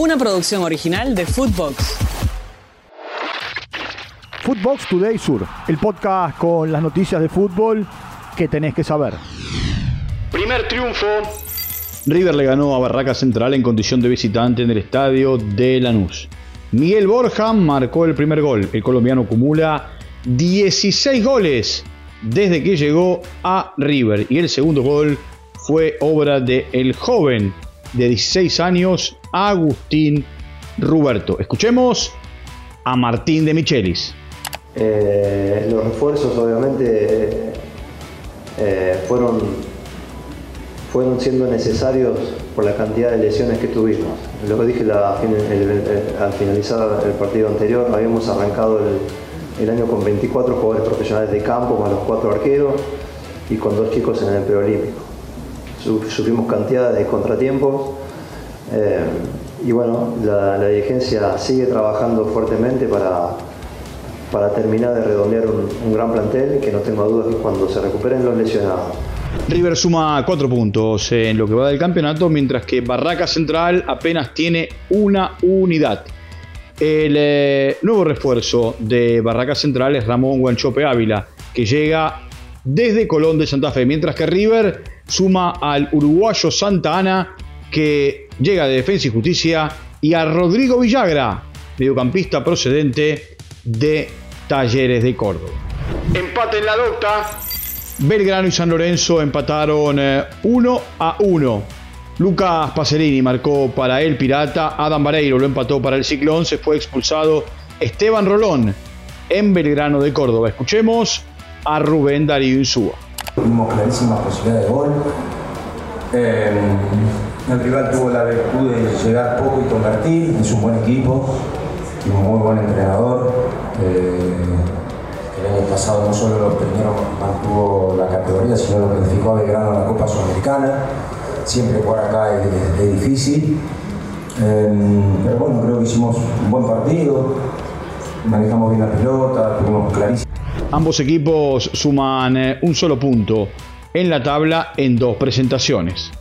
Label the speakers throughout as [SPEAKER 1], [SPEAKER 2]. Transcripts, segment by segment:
[SPEAKER 1] una producción original de Footbox.
[SPEAKER 2] Footbox Today Sur, el podcast con las noticias de fútbol que tenés que saber.
[SPEAKER 3] Primer triunfo. River le ganó a Barraca Central en condición de visitante en el estadio de Lanús. Miguel Borja marcó el primer gol. El colombiano acumula 16 goles desde que llegó a River. Y el segundo gol fue obra de el joven de 16 años, Agustín Ruberto. Escuchemos a Martín de Michelis.
[SPEAKER 4] Eh, los refuerzos obviamente eh, fueron, fueron siendo necesarios por la cantidad de lesiones que tuvimos. Lo que dije al finalizar el partido anterior, habíamos arrancado el, año con 24 jugadores profesionales de campo, más los cuatro arqueros y con dos chicos en el preolímpico sufrimos cantidad de contratiempos eh, y bueno, la, dirigencia sigue trabajando fuertemente para, para terminar de redondear un, gran plantel que no tengo dudas que cuando se recuperen los lesionados.
[SPEAKER 3] River suma cuatro puntos en lo que va del campeonato, mientras que Barraca Central apenas tiene una unidad. El eh, nuevo refuerzo de Barraca Central es Ramón Guanchope Ávila, que llega desde Colón de Santa Fe, mientras que River suma al uruguayo Santa Ana que llega de Defensa y Justicia y a Rodrigo Villagra, mediocampista procedente de Talleres de Córdoba.
[SPEAKER 5] Empate en la docta.
[SPEAKER 3] Belgrano y San Lorenzo empataron 1 eh, a 1. Lucas Pacerini marcó para el Pirata, Adam Vareiro lo empató para el Ciclón, se fue expulsado Esteban Rolón en Belgrano de Córdoba. Escuchemos a Rubén Darío Insúa.
[SPEAKER 6] Tuvimos clarísimas posibilidades de gol. Eh, el rival tuvo la virtud de llegar poco y convertir, es un buen equipo, y un muy buen entrenador. Eh, el año pasado no solo lo mantuvo la categoría, sino lo clasificó a Belgrano a la Copa Sudamericana. Siempre jugar acá es, difícil. Eh, pero bueno, creo que hicimos un buen partido, manejamos bien la pelota, tuvimos clarísimo.
[SPEAKER 3] Ambos equipos suman eh, un solo punto en la tabla en dos presentaciones.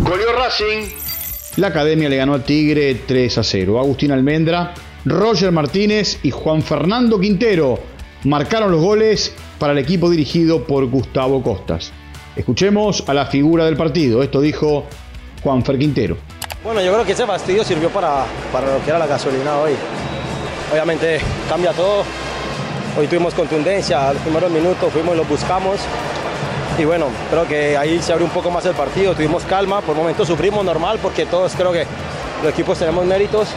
[SPEAKER 5] Goleó Racing.
[SPEAKER 3] La academia le ganó a Tigre 3 a 0. Agustín Almendra, Roger Martínez y Juan Fernando Quintero marcaron los goles para el equipo dirigido por Gustavo Costas. Escuchemos a la figura del partido. Esto dijo Juan Fer Quintero.
[SPEAKER 7] Bueno, yo creo que ese fastidio sirvió para, para lo que era la gasolina hoy. Obviamente cambia todo Hoy tuvimos contundencia, los primeros minutos fuimos y los buscamos. Y bueno, creo que ahí se abrió un poco más el partido, tuvimos calma, por momentos sufrimos normal porque todos creo que los equipos tenemos méritos,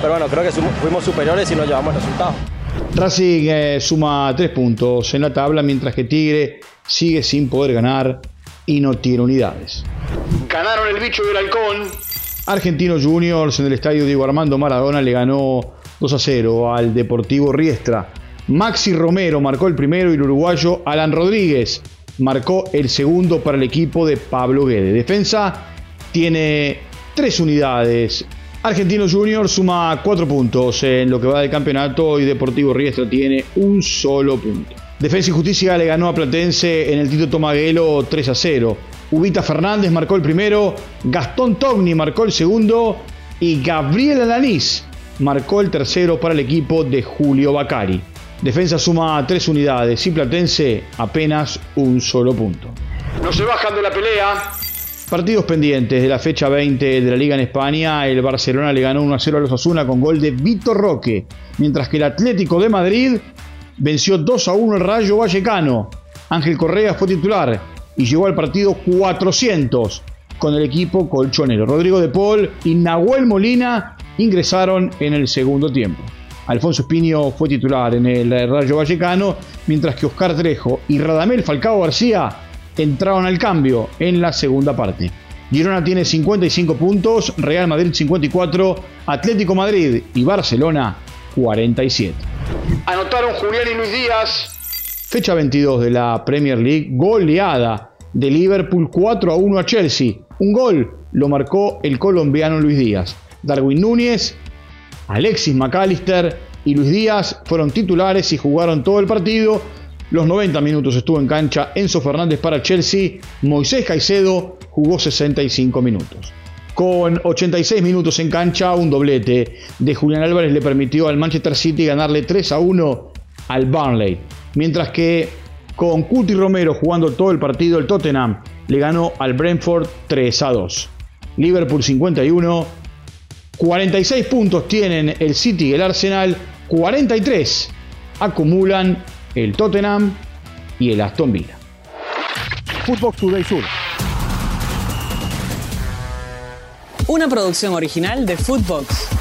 [SPEAKER 7] pero bueno, creo que fuimos superiores y nos llevamos el resultado.
[SPEAKER 3] Racing eh, suma tres puntos en la tabla, mientras que Tigre sigue sin poder ganar y no tiene unidades.
[SPEAKER 5] Ganaron el bicho del halcón.
[SPEAKER 3] Argentinos Juniors en el estadio Diego Armando Maradona le ganó 2 a 0 al Deportivo Riestra. Maxi Romero marcó el primero y el uruguayo Alan Rodríguez marcó el segundo para el equipo de Pablo Guede. Defensa tiene tres unidades. Argentino Junior suma cuatro puntos en lo que va del campeonato y Deportivo Riestra tiene un solo punto. Defensa y Justicia le ganó a Platense en el Tito Tomaguelo 3 a 0. Ubita Fernández marcó el primero, Gastón Togni marcó el segundo y Gabriel Alanís marcó el tercero para el equipo de Julio Bacari. Defensa suma tres unidades y Platense apenas un solo punto.
[SPEAKER 5] No se bajan de la pelea.
[SPEAKER 3] Partidos pendientes de la fecha 20 de la Liga en España. El Barcelona le ganó 1 0 a los Asuna con gol de Víctor Roque, mientras que el Atlético de Madrid venció 2 1 al Rayo Vallecano. Ángel Correa fue titular y llegó al partido 400 con el equipo colchonero. Rodrigo de Paul y Nahuel Molina ingresaron en el segundo tiempo. Alfonso Espinio fue titular en el Rayo Vallecano, mientras que Oscar Trejo y Radamel Falcao García entraron al cambio en la segunda parte. Girona tiene 55 puntos, Real Madrid 54, Atlético Madrid y Barcelona 47.
[SPEAKER 5] Anotaron Julián y Luis Díaz.
[SPEAKER 3] Fecha 22 de la Premier League, goleada de Liverpool 4 a 1 a Chelsea. Un gol lo marcó el colombiano Luis Díaz. Darwin Núñez Alexis McAllister y Luis Díaz fueron titulares y jugaron todo el partido. Los 90 minutos estuvo en cancha Enzo Fernández para Chelsea. Moisés Caicedo jugó 65 minutos. Con 86 minutos en cancha, un doblete de Julián Álvarez le permitió al Manchester City ganarle 3 a 1 al Burnley. Mientras que con Cuti Romero jugando todo el partido, el Tottenham le ganó al Brentford 3 a 2. Liverpool 51, 46 puntos tienen el City y el Arsenal, 43 acumulan el Tottenham y el Aston Villa.
[SPEAKER 2] Footbox Today Sur.
[SPEAKER 1] Una producción original de Footbox.